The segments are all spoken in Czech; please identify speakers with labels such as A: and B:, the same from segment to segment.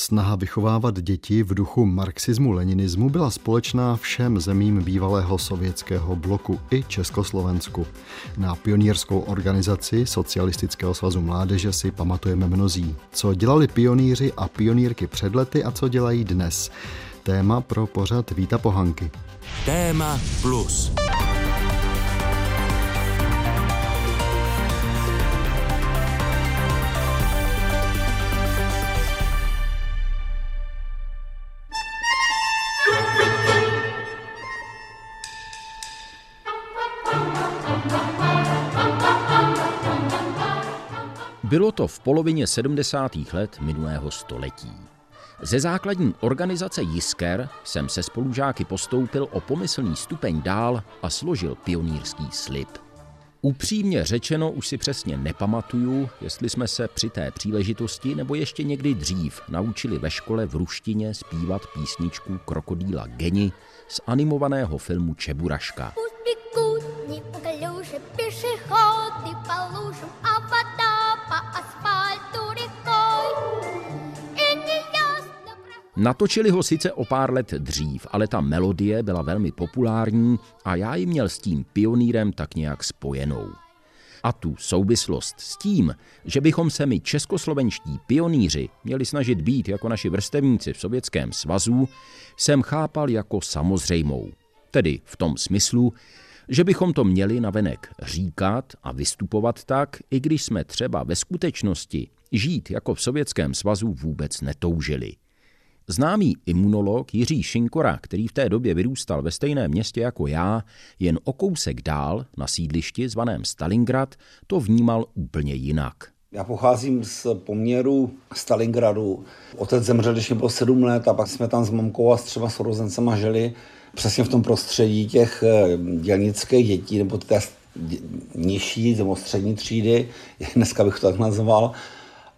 A: Snaha vychovávat děti v duchu marxismu-leninismu byla společná všem zemím bývalého sovětského bloku i Československu. Na pionýrskou organizaci Socialistického svazu mládeže si pamatujeme mnozí. Co dělali pionýři a pionýrky před lety a co dělají dnes. Téma pro pořad Víta Pohanky. Téma plus.
B: Bylo to v polovině 70. let minulého století. Ze základní organizace Jisker jsem se spolužáky postoupil o pomyslný stupeň dál a složil pionýrský slib. Upřímně řečeno už si přesně nepamatuju, jestli jsme se při té příležitosti nebo ještě někdy dřív naučili ve škole v ruštině zpívat písničku Krokodýla Geni z animovaného filmu Čeburaška. Natočili ho sice o pár let dřív, ale ta melodie byla velmi populární a já ji měl s tím pionýrem tak nějak spojenou. A tu souvislost s tím, že bychom se my českoslovenští pionýři měli snažit být jako naši vrstevníci v Sovětském svazu, jsem chápal jako samozřejmou. Tedy v tom smyslu, že bychom to měli navenek říkat a vystupovat tak, i když jsme třeba ve skutečnosti žít jako v Sovětském svazu vůbec netoužili. Známý imunolog Jiří Šinkora, který v té době vyrůstal ve stejném městě jako já, jen o kousek dál, na sídlišti zvaném Stalingrad, to vnímal úplně jinak.
C: Já pocházím z poměru Stalingradu. Otec zemřel, když mi bylo sedm let a pak jsme tam s mamkou a s třeba sourozencema žili přesně v tom prostředí těch eh, dělnických dětí, nebo té nižší nebo střední třídy, dneska bych to tak nazval.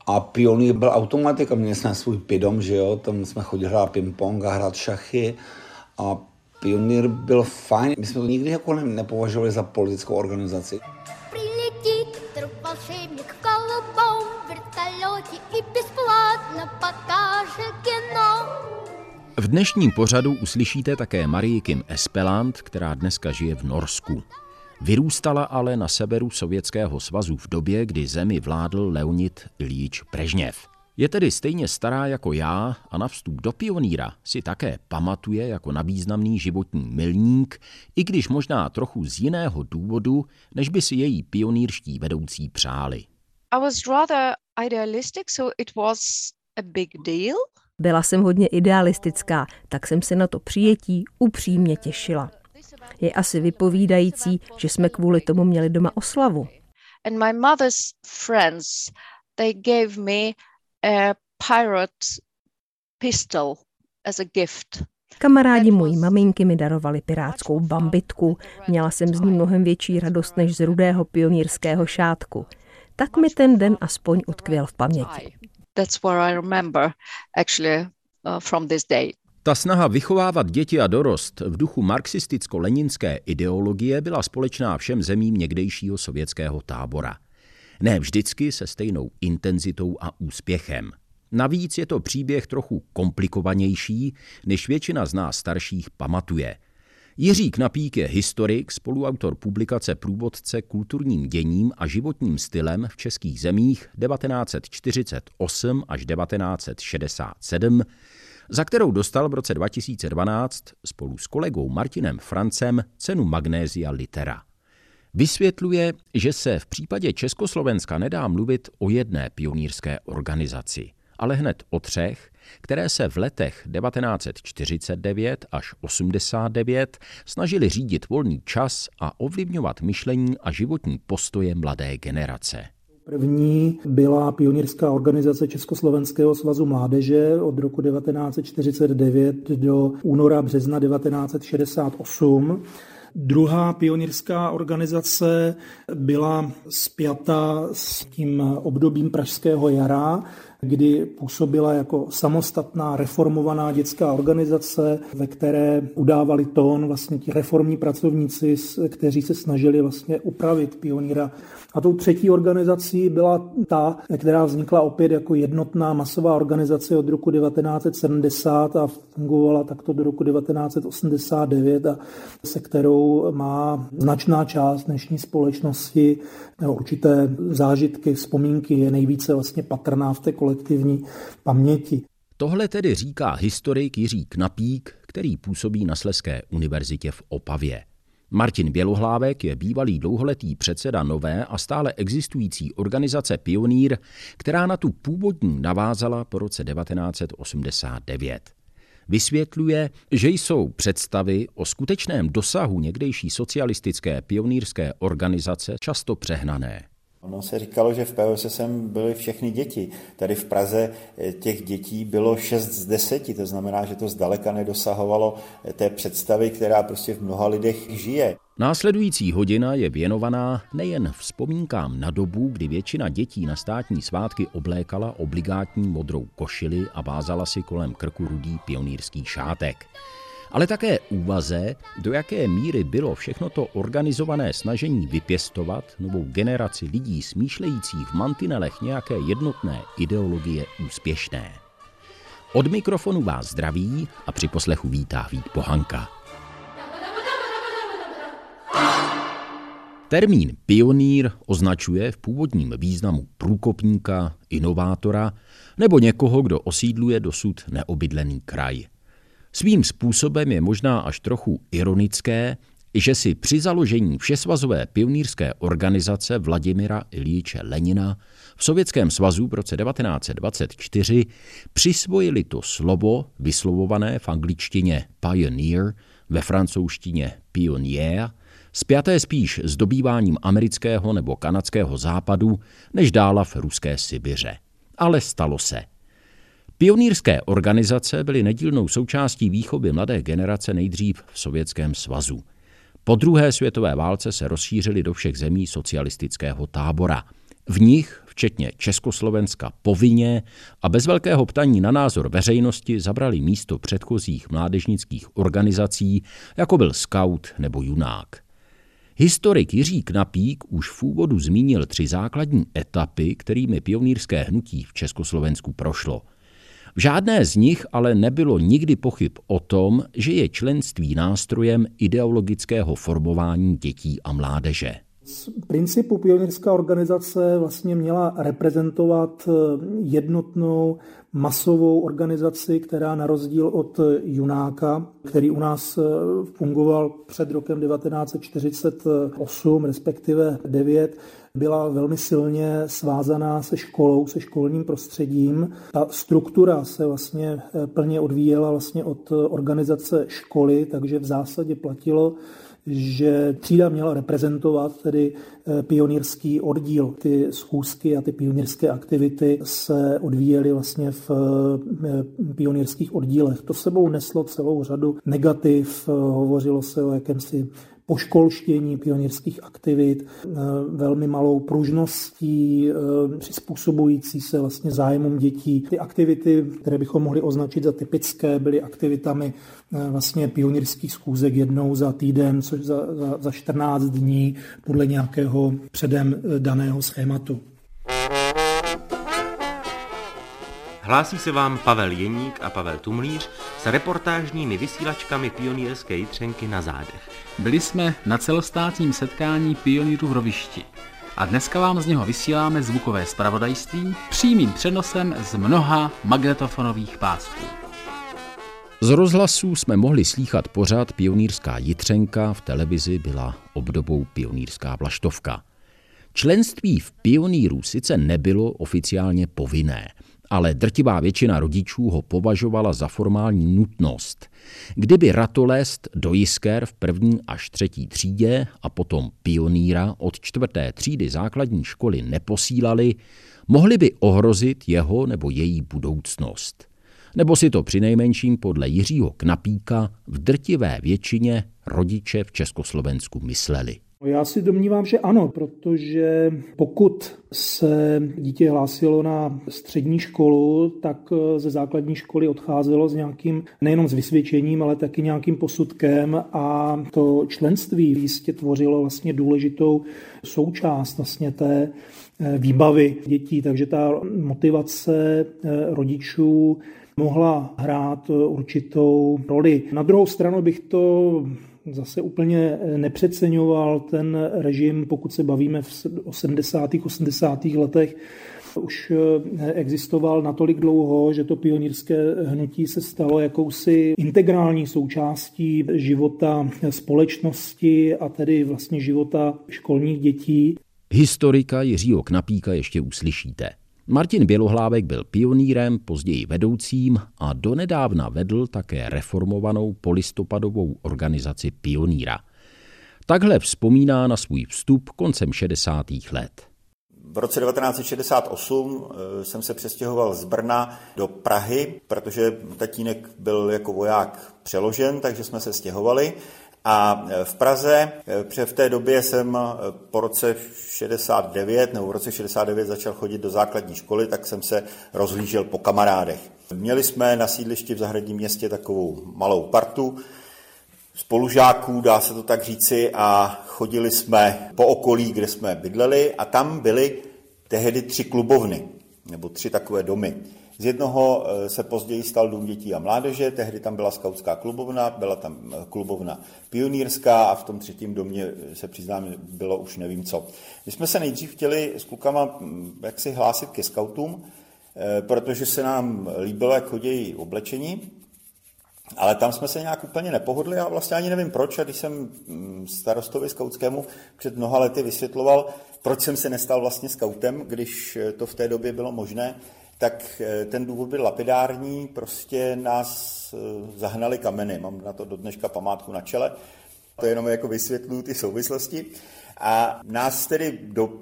C: A pionýr byl automatik a měli jsme svůj pidom, že jo, tam jsme chodili hrát ping-pong a hrát šachy. A pionýr byl fajn. My jsme to nikdy jako ne, nepovažovali za politickou organizaci.
B: V dnešním pořadu uslyšíte také Marii Kim Espeland, která dneska žije v Norsku. Vyrůstala ale na severu Sovětského svazu v době, kdy zemi vládl Leonid Ilíč Prežněv. Je tedy stejně stará jako já a na vstup do pioníra si také pamatuje jako na významný životní milník, i když možná trochu z jiného důvodu, než by si její pionýrští vedoucí přáli. I was rather idealistic,
D: so it was a big deal. Byla jsem hodně idealistická, tak jsem se na to přijetí upřímně těšila. Je asi vypovídající, že jsme kvůli tomu měli doma oslavu. And my mother's friends, they gave me a pirate pistol as a gift. Kamarádi mojí maminky mi darovali pirátskou bambitku. Měla jsem z ní mnohem větší radost než z rudého pionýrského šátku. Tak mi ten den aspoň utkvěl v paměti. That's what I remember actually
B: uh, from this day. Ta snaha vychovávat děti a dorost v duchu marxisticko-leninské ideologie byla společná všem zemím někdejšího sovětského tábora. Ne vždycky se stejnou intenzitou a úspěchem. Navíc je to příběh trochu komplikovanější, než většina z nás starších pamatuje. Jiří Knapík je historik, spoluautor publikace Průvodce kulturním děním a životním stylem v českých zemích 1948 až 1967, za kterou dostal v roce 2012 spolu s kolegou Martinem Francem cenu Magnézia Litera. Vysvětluje, že se v případě Československa nedá mluvit o jedné pionýrské organizaci, ale hned o třech, které se v letech 1949 až 89 snažili řídit volný čas a ovlivňovat myšlení a životní postoje mladé generace.
E: První byla pionýrská organizace Československého svazu mládeže od roku 1949 do února března 1968. Druhá pionýrská organizace byla spjata s tím obdobím Pražského jara, kdy působila jako samostatná reformovaná dětská organizace, ve které udávali tón vlastně ti reformní pracovníci, kteří se snažili vlastně upravit pioníra. A tou třetí organizací byla ta, která vznikla opět jako jednotná masová organizace od roku 1970 a fungovala takto do roku 1989 a se kterou má značná část dnešní společnosti určité zážitky, vzpomínky je nejvíce vlastně patrná v té kolektivní paměti.
B: Tohle tedy říká historik Jiří Knapík, který působí na Sleské univerzitě v Opavě. Martin Bělohlávek je bývalý dlouholetý předseda nové a stále existující organizace Pionýr, která na tu původní navázala po roce 1989. Vysvětluje, že jsou představy o skutečném dosahu někdejší socialistické pionýrské organizace často přehnané.
F: Ono se říkalo, že v POSSM byly všechny děti. Tady v Praze eh, těch dětí bylo 6 z 10, to znamená, že to zdaleka nedosahovalo eh, té představy, která prostě v mnoha lidech žije.
B: Následující hodina je věnovaná nejen vzpomínkám na dobu, kdy většina dětí na státní svátky oblékala obligátní modrou košili a vázala si kolem krku rudý pionýrský šátek ale také úvaze, do jaké míry bylo všechno to organizované snažení vypěstovat novou generaci lidí smýšlejících v mantinelech nějaké jednotné ideologie úspěšné. Od mikrofonu vás zdraví a při poslechu vítá Vít Pohanka. Termín pionýr označuje v původním významu průkopníka, inovátora nebo někoho, kdo osídluje dosud neobydlený kraj. Svým způsobem je možná až trochu ironické, že si při založení Všesvazové pionýrské organizace Vladimira Ilíče Lenina v Sovětském svazu v roce 1924 přisvojili to slovo vyslovované v angličtině pioneer, ve francouzštině pionnier, spjaté spíš s dobýváním amerického nebo kanadského západu, než dála v ruské Sibiře. Ale stalo se – Pionýrské organizace byly nedílnou součástí výchovy mladé generace nejdřív v Sovětském svazu. Po druhé světové válce se rozšířily do všech zemí socialistického tábora. V nich, včetně Československa, povinně a bez velkého ptaní na názor veřejnosti zabrali místo předchozích mládežnických organizací, jako byl Scout nebo Junák. Historik Jiří Knapík už v úvodu zmínil tři základní etapy, kterými pionýrské hnutí v Československu prošlo – v žádné z nich ale nebylo nikdy pochyb o tom, že je členství nástrojem ideologického formování dětí a mládeže.
E: Z principu pionýrská organizace vlastně měla reprezentovat eh, jednotnou masovou organizaci, která na rozdíl od Junáka, který u nás eh, fungoval před rokem 1948, respektive 9, byla velmi silně svázaná se školou, se školním prostředím. Ta struktura se vlastně eh, plně odvíjela vlastně od organizace školy, takže v zásadě platilo, že třída měla reprezentovat tedy eh, pionýrský oddíl. Ty schůzky a ty pionýrské aktivity se odvíjely vlastně v eh, pionýrských oddílech. To sebou neslo celou řadu negativ, hovořilo se o jakémsi poškolštění pionýrských aktivit, eh, velmi malou pružností, eh, přizpůsobující se vlastně zájmům dětí. Ty aktivity, které bychom mohli označit za typické, byly aktivitami eh, vlastně pionýrských schůzek jednou za týden, což za, za, za 14 dní podle nějakého předem daného schématu.
G: Hlásí se vám Pavel Jeník a Pavel Tumlíř s reportážními vysílačkami pionýrské jitřenky na zádech.
H: Byli jsme na celostátním setkání pionýrů v Rovišti a dneska vám z něho vysíláme zvukové zpravodajství přímým přenosem z mnoha magnetofonových pásků.
B: Z rozhlasů jsme mohli slýchat pořád pionýrská jitřenka, v televizi byla obdobou pionýrská vlaštovka. Členství v pioníru sice nebylo oficiálně povinné – ale drtivá většina rodičů ho považovala za formální nutnost. Kdyby ratolest do Jisker v první až třetí třídě a potom pionýra od čtvrté třídy základní školy neposílali, mohli by ohrozit jeho nebo její budoucnost. Nebo si to přinejmenším podle Jiřího Knapíka v drtivé většině rodiče v Československu mysleli.
E: Já si domnívám, že ano, protože pokud se dítě hlásilo na střední školu, tak ze základní školy odcházelo s nějakým, nejenom s vysvědčením, ale taky nějakým posudkem a to členství jistě tvořilo vlastně důležitou součást vlastně té eh, výbavy dětí, takže ta motivace eh, rodičů mohla hrát určitou roli. Na druhou stranu bych to zase úplně nepřeceňoval ten režim, pokud se bavíme v 70. 80. letech, už eh, existoval natolik dlouho, že to pionýrské hnutí se stalo jakousi integrální součástí života společnosti a tedy vlastně života školních dětí.
B: Historika Jiřího Knapíka ještě uslyšíte. Martin Bělohlávek byl pionýrem, později vedoucím a donedávna vedl také reformovanou polistopadovou organizaci Pioníra. Takhle vzpomíná na svůj vstup koncem 60. let.
F: V roce 1968 eh, jsem se přestěhoval z Brna do Prahy, protože tatínek byl jako voják přeložen, takže jsme se stěhovali. A e, v Praze, protože v té době jsem e, po roce 69 nebo v roce 69 začal chodit do základní školy, tak jsem se rozhlížel po kamarádech. Měli jsme na sídlišti v zahradním městě takovou malou partu spolužáků, dá se to tak říci, a chodili jsme po okolí, kde jsme bydleli a tam byly tehdy tři klubovny, nebo tři takové domy. Z jednoho eh, se později stal Dům dětí a mládeže, tehdy tam byla skautská klubovna, byla tam eh, klubovna pionýrská a v tom třetím domě eh, se přiznám, bylo už nevím co. My jsme se nejdřív chtěli s klukama hm, jaksi hlásit ke skautům, protože se nám líbilo, jak chodí oblečení, ale tam jsme se nějak úplně nepohodli a vlastně ani nevím proč. A když jsem hm, starostovi skautskému před mnoha lety vysvětloval, proč jsem se nestal vlastně skautem, když to v té době bylo možné, tak eh, ten důvod byl lapidární, prostě nás eh, zahnali kameny. Mám na to do dneška památku na čele. To jenom jako vysvětluju ty souvislosti. A nás tedy do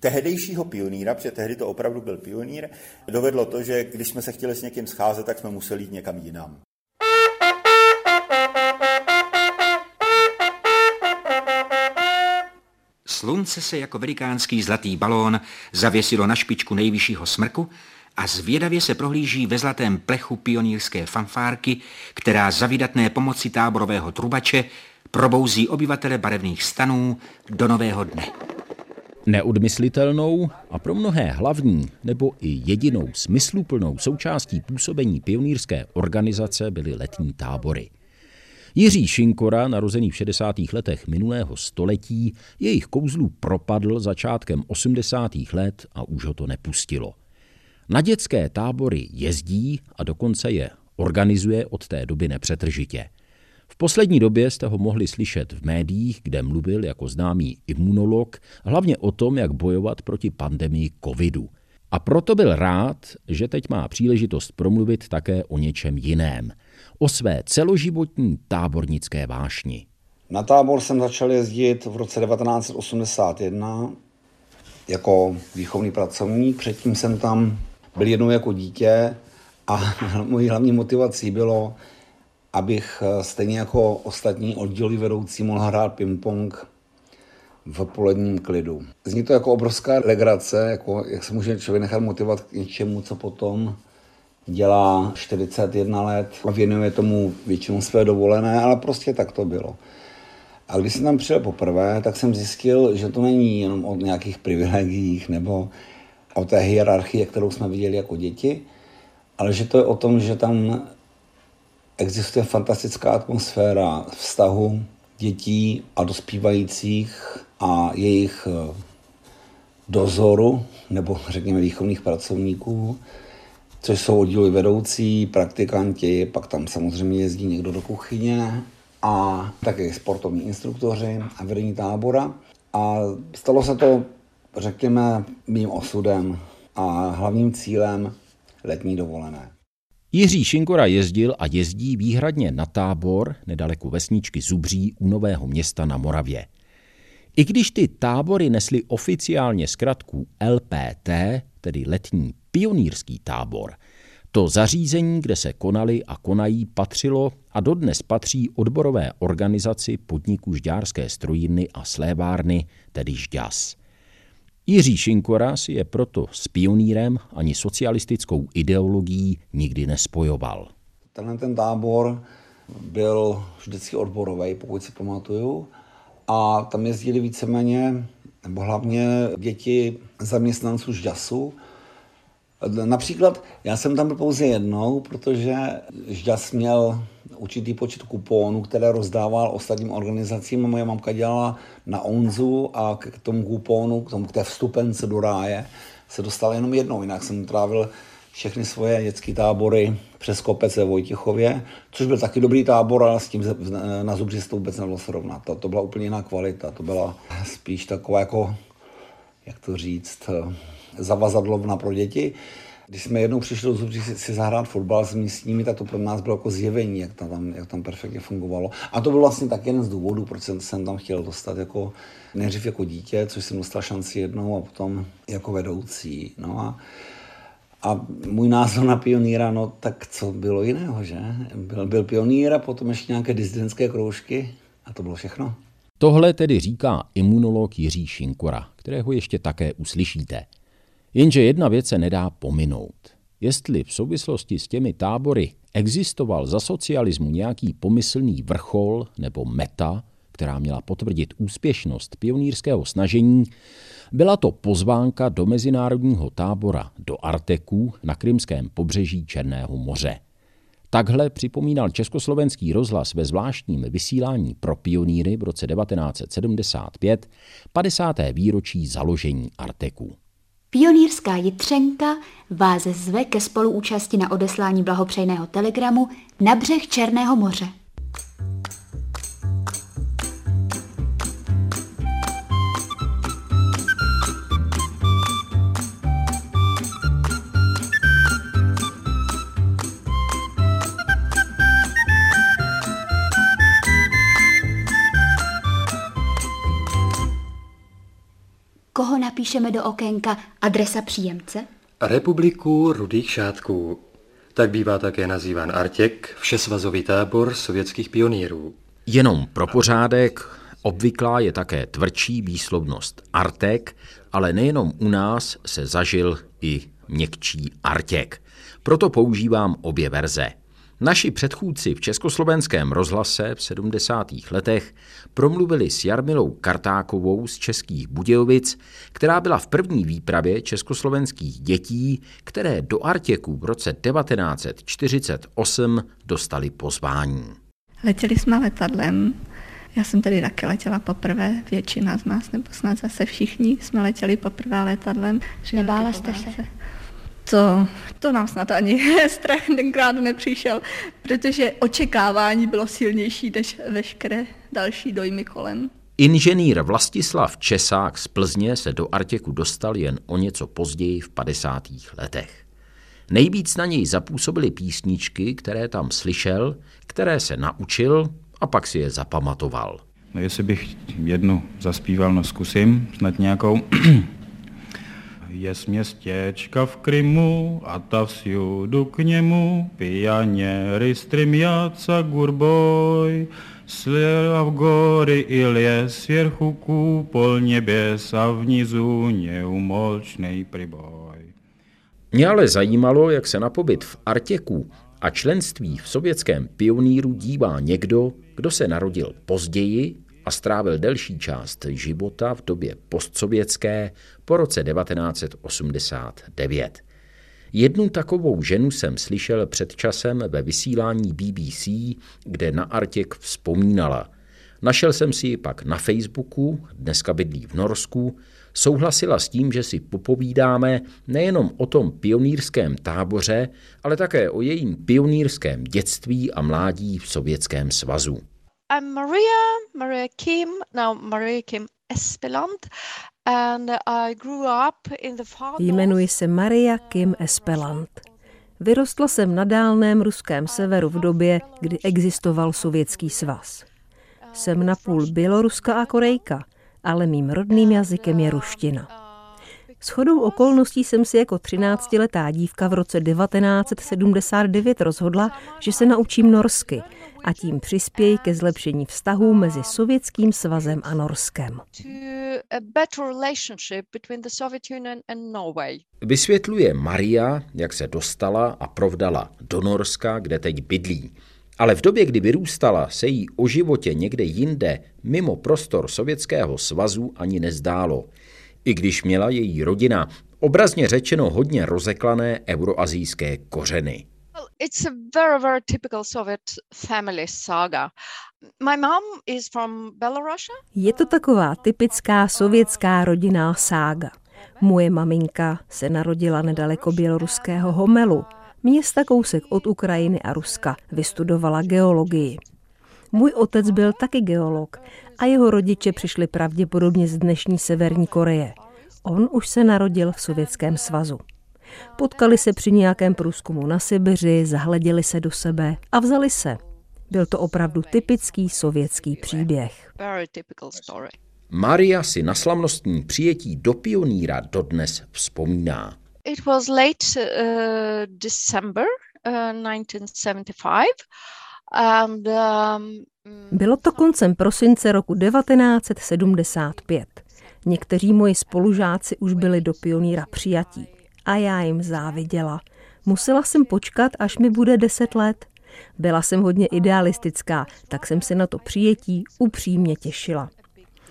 F: tehdejšího pionýra, protože tehdy to opravdu byl pionýr, dovedlo to, že když jsme se chtěli s někým scházet, tak jsme museli jít někam jinam.
I: Slunce se jako velikánský zlatý balón zavěsilo na špičku nejvyššího smrku a zvědavě se prohlíží ve zlatém plechu pionýrské fanfárky, která za vydatné pomoci táborového trubače probouzí obyvatele barevných stanů do nového dne.
B: Neodmyslitelnou a pro mnohé hlavní nebo i jedinou smysluplnou součástí působení pionýrské organizace byly letní tábory. Jiří Šinkora, narozený v 60. letech minulého století, jejich kouzlu propadl začátkem 80. let a už ho to nepustilo. Na dětské tábory jezdí a dokonce je organizuje od té doby nepřetržitě. V poslední době jste ho mohli slyšet v médiích, kde mluvil jako známý imunolog, hlavně o tom, jak bojovat proti pandemii covidu. A proto byl rád, že teď má příležitost promluvit také o něčem jiném. O své celoživotní tábornické vášni.
C: Na tábor jsem začal jezdit v roce 1981 jako výchovný pracovník. Předtím jsem tam byl jednou jako dítě a mojí hlavní motivací bylo, abych eh, stejně jako ostatní oddíloví vedoucí mohl hrát ping-pong v poledním klidu. Zní to jako obrovská legrace, jako jak se může člověk nechat motivovat k něčemu, co potom dělá 41 let a věnuje tomu většinou své dovolené, ale prostě tak to bylo. A když jsem tam přijel poprvé, tak jsem zjistil, že to není jenom o nějakých privilegiích nebo o té hierarchii, kterou jsme viděli jako děti, ale že to je o tom, že tam existuje fantastická atmosféra vztahu dětí a dospívajících a jejich eh, dozoru, nebo řekněme výchovných pracovníků, což jsou oddíly vedoucí, praktikanti, pak tam samozřejmě jezdí někdo do kuchyně a také sportovní instruktoři a vedení tábora. A stalo se to řekněme, mým osudem a hlavním cílem letní dovolené.
B: Jiří Šinkora jezdil a jezdí výhradně na tábor nedaleko vesničky Zubří u Nového města na Moravě. I když ty tábory nesly oficiálně zkratku LPT, tedy letní pionýrský tábor, To zařízení, kde se konaly a konají, patřilo a dodnes patří odborové organizaci podniku Žďárské strojiny a slévárny, tedy Žďas. Jiří Šinkora si je proto s pionýrem ani socialistickou ideologií nikdy nespojoval.
C: Tenhle ten tábor byl vždycky odborový, pokud si pamatuju. A tam jezdili víceméně, nebo hlavně děti zaměstnanců Žďasu. Například já jsem tam byl pouze jednou, protože Žďas měl určitý počet kuponů, které rozdával ostatním organizacím moje mamka dělala na Onzu a k tomu kuponu, k, tomu, k té vstupence do ráje se dostala jenom jednou, jinak jsem trávil všechny svoje dětské tábory přes kopec ve Vojtěchově, což byl taky dobrý tábor, ale s tím na Zubři se to vůbec nedalo srovnat. To, to byla úplně jiná kvalita, to byla spíš taková jako, jak to říct, zavazadlovna pro děti. Když jsme jednou přišli do Zubří si, si zahrát fotbal s místními, tak to pro nás bylo jako zjevení, jak tam, jak tam perfektně fungovalo. A to byl vlastně tak jeden z důvodů, proč jsem, tam chtěl dostat jako nejdřív jako dítě, což jsem dostal šanci jednou a potom jako vedoucí. No a a můj názor na pionýra, no tak co bylo jiného, že? Byl, byl pionýr a potom ještě nějaké dizidentské kroužky a to bylo všechno.
B: Tohle tedy říká imunolog Jiří Šinkora, kterého ještě také uslyšíte. Jenže jedna věc se nedá pominout. Jestli v souvislosti s těmi tábory existoval za socialismu nějaký pomyslný vrchol nebo meta, která měla potvrdit úspěšnost pionýrského snažení, byla to pozvánka do mezinárodního tábora do Arteku na krymském pobřeží Černého moře. Takhle připomínal československý rozhlas ve zvláštním vysílání pro pionýry v roce 1975 50. výročí založení Arteku.
J: Pionýrská Jitřenka vás zve ke spoluúčasti na odeslání blahopřejného telegramu na břeh Černého moře. Koho napíšeme do okénka adresa příjemce?
K: Republiku rudých šátků. Tak bývá také nazýván Artěk, všesvazový tábor sovětských pionýrů.
B: Jenom pro pořádek, obvyklá je také tvrdší výslovnost Artek, ale nejenom u nás se zažil i měkčí Artěk. Proto používám obě verze – Naši předchůdci v československém rozhlase v 70. letech promluvili s Jarmilou Kartákovou z Českých Budějovic, která byla v první výpravě československých dětí, které do Artěku v roce 1948 dostali pozvání.
L: Letěli jsme letadlem, já jsem tady taky letěla poprvé, většina z nás, nebo snad zase všichni jsme letěli poprvé letadlem.
J: Nebála jste se?
L: To, to nám snad ani strach tenkrát nepřišel, protože očekávání bylo silnější než veškeré další dojmy kolem.
B: Inženýr Vlastislav Česák z Plzně se do Artěku dostal jen o něco později v 50. letech. Nejvíc na něj zapůsobily písničky, které tam slyšel, které se naučil a pak si je zapamatoval.
M: No jestli bych jednu zaspíval, no zkusím, snad nějakou. je z městěčka v Krymu a ta všudu k němu pijaně rystrym rystrymjaca gurboj. Slila v gory i les, svěrchu kůpol něběs a vnizu neumolčnej priboj.
B: Mě ale zajímalo, jak se na pobyt v Artěku a členství v sovětském pioníru dívá někdo, kdo se narodil později a strávil delší část života v době postsovětské po roce 1989. Jednu takovou ženu jsem slyšel před časem ve vysílání BBC, kde na Artěk vzpomínala. Našel jsem si ji pak na Facebooku, dneska bydlí v Norsku, souhlasila s tím, že si popovídáme nejenom o tom pionýrském táboře, ale také o jejím pionýrském dětství a mládí v Sovětském svazu.
N: I'm Maria, Maria Kim, now Maria Kim Espeland, and I grew up in the far
D: Jmenuji se Maria Kim Espeland. Vyrostla jsem na dálném ruském severu v době, kdy existoval Sovětský svaz. Jsem napůl běloruska a korejka, ale mým rodným jazykem je ruština. S chodou okolností jsem si jako 13-letá dívka v roce 1979 rozhodla, že se naučím norsky a tím přispěji ke zlepšení vztahů mezi Sovětským svazem a Norskem.
B: Vysvětluje Maria, jak se dostala a provdala do Norska, kde teď bydlí. Ale v době, kdy vyrůstala, se jí o životě někde jinde, mimo prostor Sovětského svazu, ani nezdálo. I když měla její rodina obrazně řečeno hodně rozeklané euroazijské kořeny.
N: It's a very, very typical Soviet family saga. My mom is from Belarus.
D: Je to taková typická sovětská rodinná sága. Moje maminka se narodila nedaleko běloruského Homelu, města kousek od Ukrajiny a Ruska, vystudovala geologii. Můj otec byl taky geolog a jeho rodiče přišli pravděpodobně z dnešní Severní Koreje. On už se narodil v Sovětském svazu. Potkali se při nějakém průzkumu na Sibiři, zahleděli se do sebe a vzali se. Byl to opravdu typický sovětský příběh.
B: Maria si na slavnostní přijetí do pioníra dodnes vzpomíná.
N: It was late uh, December uh, 1975. Um,
D: Bylo to koncem prosince roku 1975. Někteří moji spolužáci už byli do pioníra přijatí a já jim záviděla. Musela jsem počkat, až mi bude deset let. Byla jsem hodně idealistická, tak jsem se na to přijetí upřímně těšila.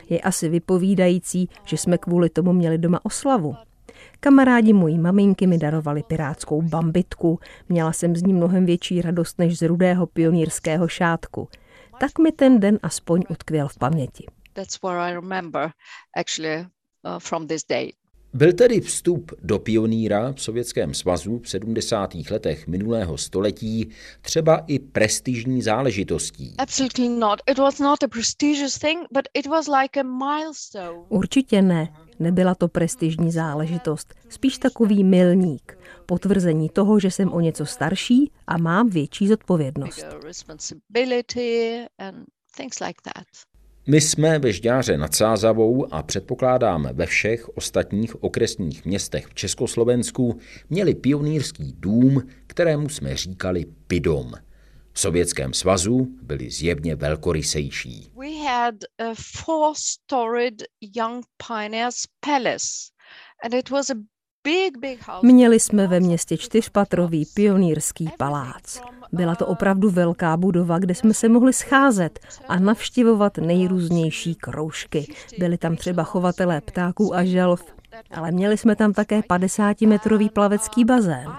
D: Je asi vypovídající, že jsme kvůli tomu měli doma oslavu. Kamarádi mojí maminky mi darovali pirátskou bambitku, měla jsem z ní mnohem větší radost než z rudého pionýrského šátku. Tak mi ten den aspoň utkvěl v paměti. That's what I remember actually
B: uh, from this day. Byl tedy vstup do pioníra v Sovětském svazu v 70. letech minulého století třeba i prestižní záležitostí?
D: Určitě ne. Nebyla to prestižní záležitost, spíš takový milník, potvrzení toho, že jsem o něco starší a mám větší zodpovědnost.
B: My jsme ve Žďáře nad Sázavou a předpokládám ve všech ostatních okresních městech v Československu měli pionýrský dům, kterému jsme říkali Pidom. V Sovětském svazu byli zjevně velkorysejší. We had a four-storied young pioneers palace
D: and it was a Měli jsme ve městě čtyřpatrový pionýrský palác. Byla to opravdu velká budova, kde jsme se mohli scházet a navštěvovat nejrůznější kroužky. Byli tam třeba chovatelé ptáků a želv, ale měli jsme tam také 50-metrový plavecký bazén.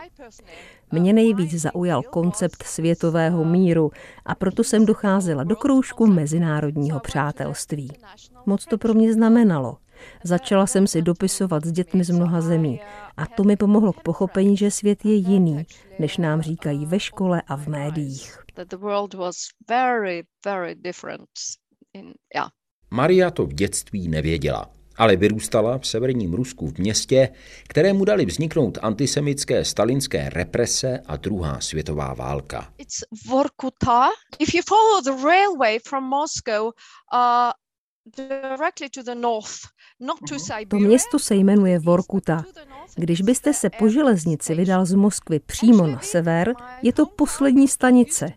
D: Mě nejvíc zaujal koncept světového míru a proto jsem docházela do kroužku mezinárodního přátelství. Moc to pro mě znamenalo. Začala jsem si dopisovat s dětmi z mnoha zemí a to mi pomohlo k pochopení, že svět je jiný, než nám říkají ve škole a v médiích.
B: Maria to v dětství nevěděla, ale vyrůstala v severním Rusku v městě, kterému dali vzniknout antisemické stalinské represe a druhá světová válka. It's Vorkuta. If you follow the railway from Moscow, uh,
D: to město se jmenuje Vorkuta. Když byste se po železnici vydal z Moskvy přímo na sever, je to poslední stanice.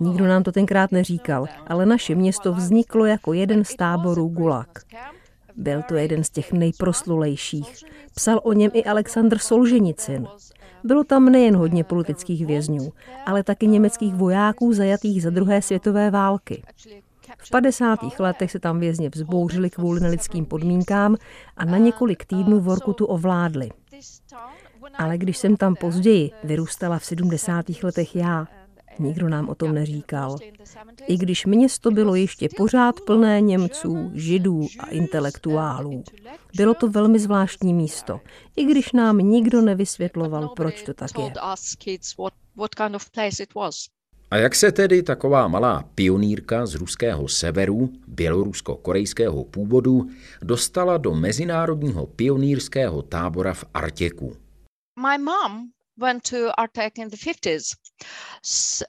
D: Nikdo nám to tenkrát neříkal, ale naše město vzniklo jako jeden z táborů Gulag. Byl to jeden z těch nejproslulejších. Psal o něm i Aleksandr Solženicin. Bylo tam nejen hodně politických vězňů, ale taky německých vojáků zajatých za druhé světové války. V 50. letech se tam vězně vzbouřili kvůli nelidským podmínkám a na několik týdnů Vorkutu ovládli. Ale když jsem tam později vyrůstala v 70. letech já, nikdo nám o tom neříkal. I když město bylo ještě pořád plné Němců, Židů a intelektuálů. Bylo to velmi zvláštní místo, i když nám nikdo nevysvětloval, proč to tak je.
B: A jak se tedy taková malá pionýrka z ruského severu, bělorusko-korejského původu, dostala do mezinárodního pionýrského tábora v Artěku? My mom went to Artek in the 50s.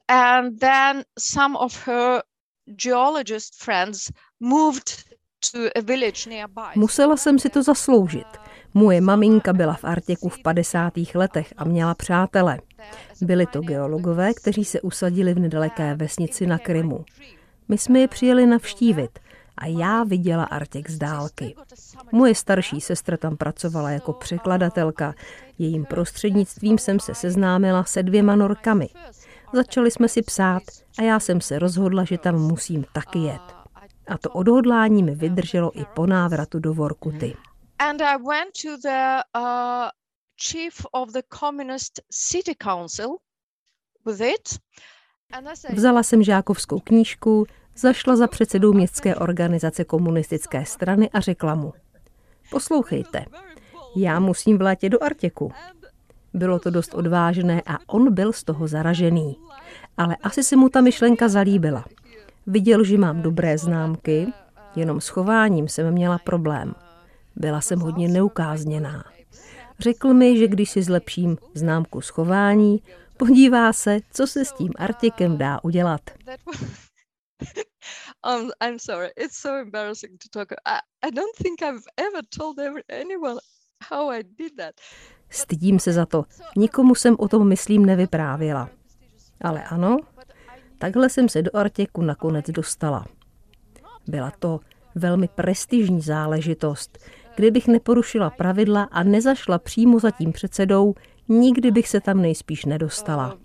B: And then some of her geologist friends moved
D: Musela jsem si to zasloužit. Moje maminka byla v Artěku v 50. letech a měla přátele. Byli to geologové, kteří se usadili v nedaleké vesnici na Krymu. My jsme je přijeli navštívit a já viděla Artěk z dálky. Moje starší sestra tam pracovala jako překladatelka. Jejím prostřednictvím jsem se seznámila se dvěma norkami. Začali jsme si psát a já jsem se rozhodla, že tam musím taky jet. A to odhodlání mi vydrželo i po návratu do Vorkuty. And I went to the uh, chief of the communist city council with it. Vzala jsem žákovskou knížku, zašla za předsedou městské organizace komunistické strany a řekla mu, poslouchejte, já musím v létě do Artěku. Bylo to dost odvážné a on byl z toho zaražený. Ale asi se mu ta myšlenka zalíbila. Viděl, že mám dobré známky, jenom s chováním jsem měla problém. Byla jsem hodně neukázněná. Řekl mi, že když si zlepším známku schování, podívá se, co se s tím Artikem dá udělat. um, I'm sorry, it's so embarrassing to talk. I, I don't think I've ever told anyone how I did that. Stydím se za to. Nikomu jsem o tom, myslím, nevyprávěla. Ale ano, takhle jsem se do Artěku nakonec dostala. Byla to velmi prestižní záležitost. Kdybych neporušila pravidla a nezašla přímo za tím předsedou, nikdy bych se tam nejspíš nedostala.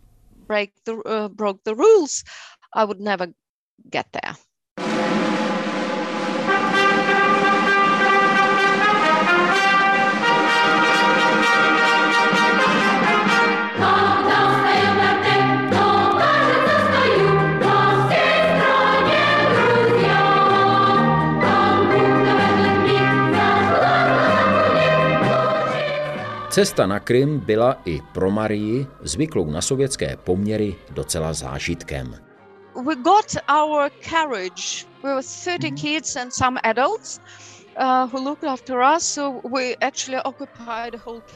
B: Cesta na Krym byla i pro Marii, zvyklou na sovětské poměry, docela zážitkem.
N: We got our carriage. We were 30 mhm. kids and some adults. Uh,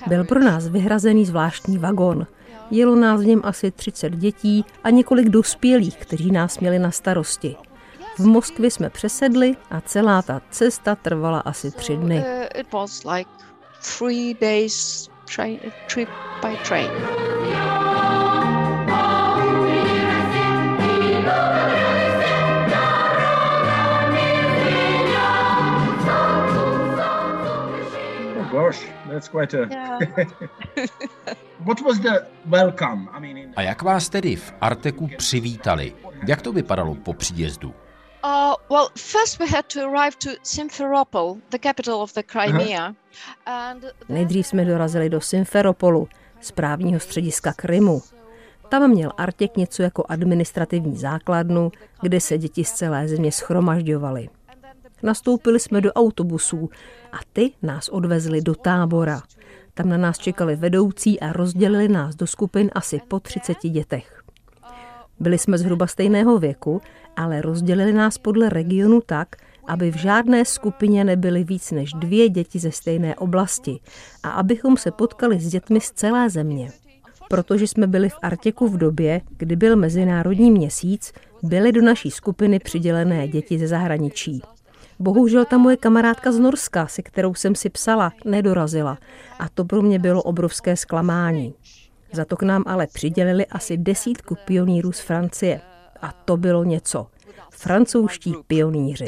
D: Byl pro nás vyhrazený zvláštní vagon. Jelo nás v něm asi 30 dětí a několik dospělých, kteří nás měli na starosti. V Moskvě jsme přesedli a celá ta cesta trvala asi tři dny. Uh, three days train, trip by train.
O: Oh gosh, that's quite a. Yeah. What was the welcome? I mean, in...
B: A jak vás tedy v Arteku přivítali? Jak to vypadalo po příjezdu?
N: Well, first we had to arrive to Simferopol, the capital of the Crimea.
D: And Nejdřív jsme dorazili do Simferopolu, správního střediska Krymu. Tam měl Artěk něco jako administrativní základnu, kde se děti z celé země schromažďovaly. Nastoupili jsme do autobusů a ty nás odvezli do tábora. Tam na nás čekali vedoucí a rozdělili nás do skupin asi po 30 dětech. Byli jsme zhruba stejného věku, ale rozdělili nás podle regionu tak, aby v žádné skupině nebyly víc než dvě děti ze stejné oblasti a abychom se potkali s dětmi z celé země. Protože jsme byli v Artěku v době, kdy byl Mezinárodní měsíc, byly do naší skupiny přidělené děti ze zahraničí. Bohužel ta moje kamarádka z Norska, se kterou jsem si psala, nedorazila a to pro mě bylo obrovské zklamání. Za to k nám ale přidělili asi desítku pionýrů z Francie. A to bylo něco. Francouzští pionýři.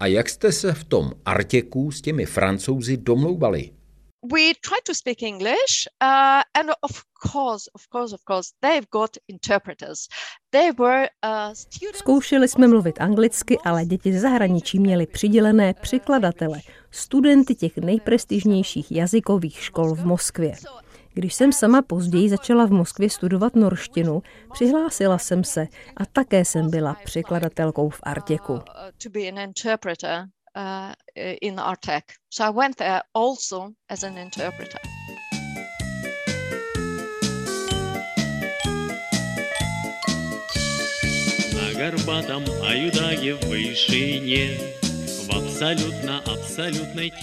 B: A jak jste se v tom Artěku s těmi francouzi domlouvali?
N: We try to speak English, uh, and of course, of course, of course, they've got interpreters. They were uh,
D: students... Zkoušeli jsme mluvit anglicky, ale děti ze zahraničí měli přidělené překladatele, studenty těch nejprestižnějších jazykových škol v Moskvě. Když jsem sama později začala v Moskvě studovat norštinu, přihlásila jsem se a také jsem byla překladatelkou v Artěku
N: uh, in Artec. So I went there also as an interpreter.
B: На горбатом Аюдаге в вышине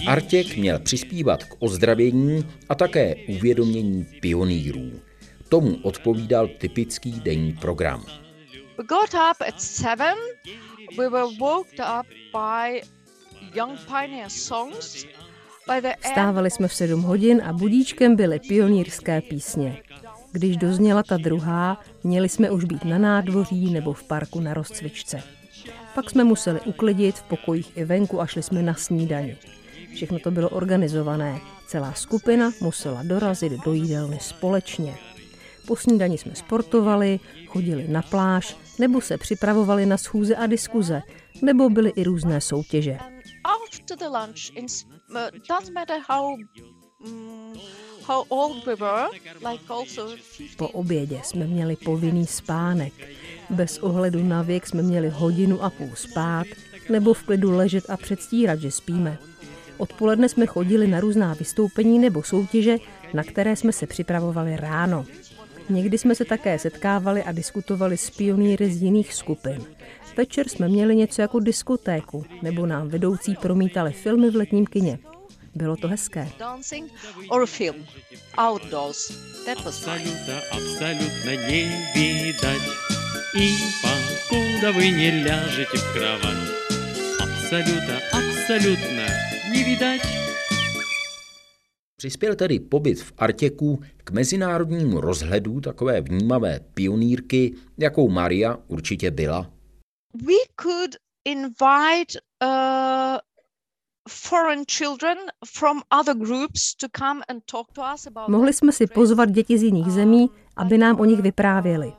B: Artěk měl přispívat k ozdravění a také uvědomění pionýrů. Tomu odpovídal typický denní program.
N: We got up at seven. We were woke up by
D: Vstávali jsme v sedm hodin a budíčkem byly pionýrské písně. Když dozněla ta druhá, měli jsme už být na nádvoří nebo v parku na rozcvičce. Pak jsme museli uklidit v pokojích i venku a šli jsme na snídani. Všechno to bylo organizované. Celá skupina musela dorazit do jídelny společně. Po snídani jsme sportovali, chodili na pláž, nebo se připravovali na schůze a diskuze, nebo byly i různé soutěže. Po obědě jsme měli povinný spánek. Bez ohledu na věk jsme měli hodinu a půl spát, nebo v klidu ležet a předstírat, že spíme. Odpoledne jsme chodili na různá vystoupení nebo soutěže, na které jsme se připravovali ráno. Někdy jsme se také setkávali a diskutovali s pionýry z jiných skupin. Večer jsme měli něco jako diskotéku, nebo nám vedoucí promítali filmy v letním kině. Bylo to hezké. И покуда вы не ляжете в кровать, абсолютно, абсолютно не видать.
B: Přispěl tedy pobyt v Artěku k mezinárodnímu rozhledu takové vnímavé pionýrky, jakou Maria určitě byla.
N: We could invite uh, foreign children from other groups to come and talk to us about
D: Mohli jsme si pozvat děti z jiných zemí, aby nám o nich vyprávěli.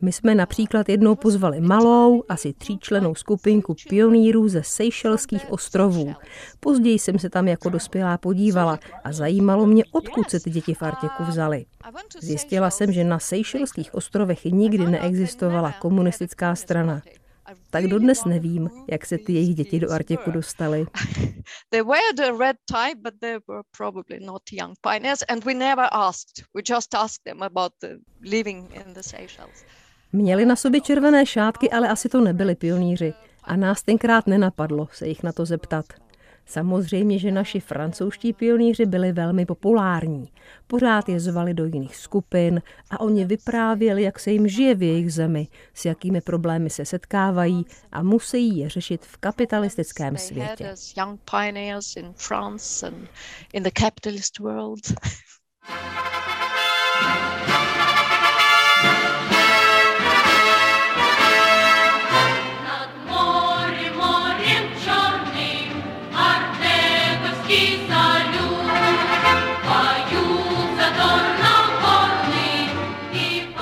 D: My jsme například jednou pozvali malou, asi tříčlenou skupinku pionýrů ze Seychelských ostrovů. Později jsem se tam jako dospělá podívala a zajímalo mě, odkud se ty děti v Artěku vzali. Zjistila jsem, že na Seychelských ostrovech nikdy neexistovala komunistická strana. Tak dodnes nevím, jak se ty jejich děti do Artěku dostaly. We just asked them about the living in the Seychelles. Měli na sobě červené šátky, ale asi to nebyli pionýři. A nás tenkrát nenapadlo se jich na to zeptat. Samozřejmě, že naši francouzští pionýři byli velmi populární. Pořád je zvali do jiných skupin a oni vyprávěli, jak se jim žije v jejich zemi, s jakými problémy se setkávají a musí je řešit v kapitalistickém světě.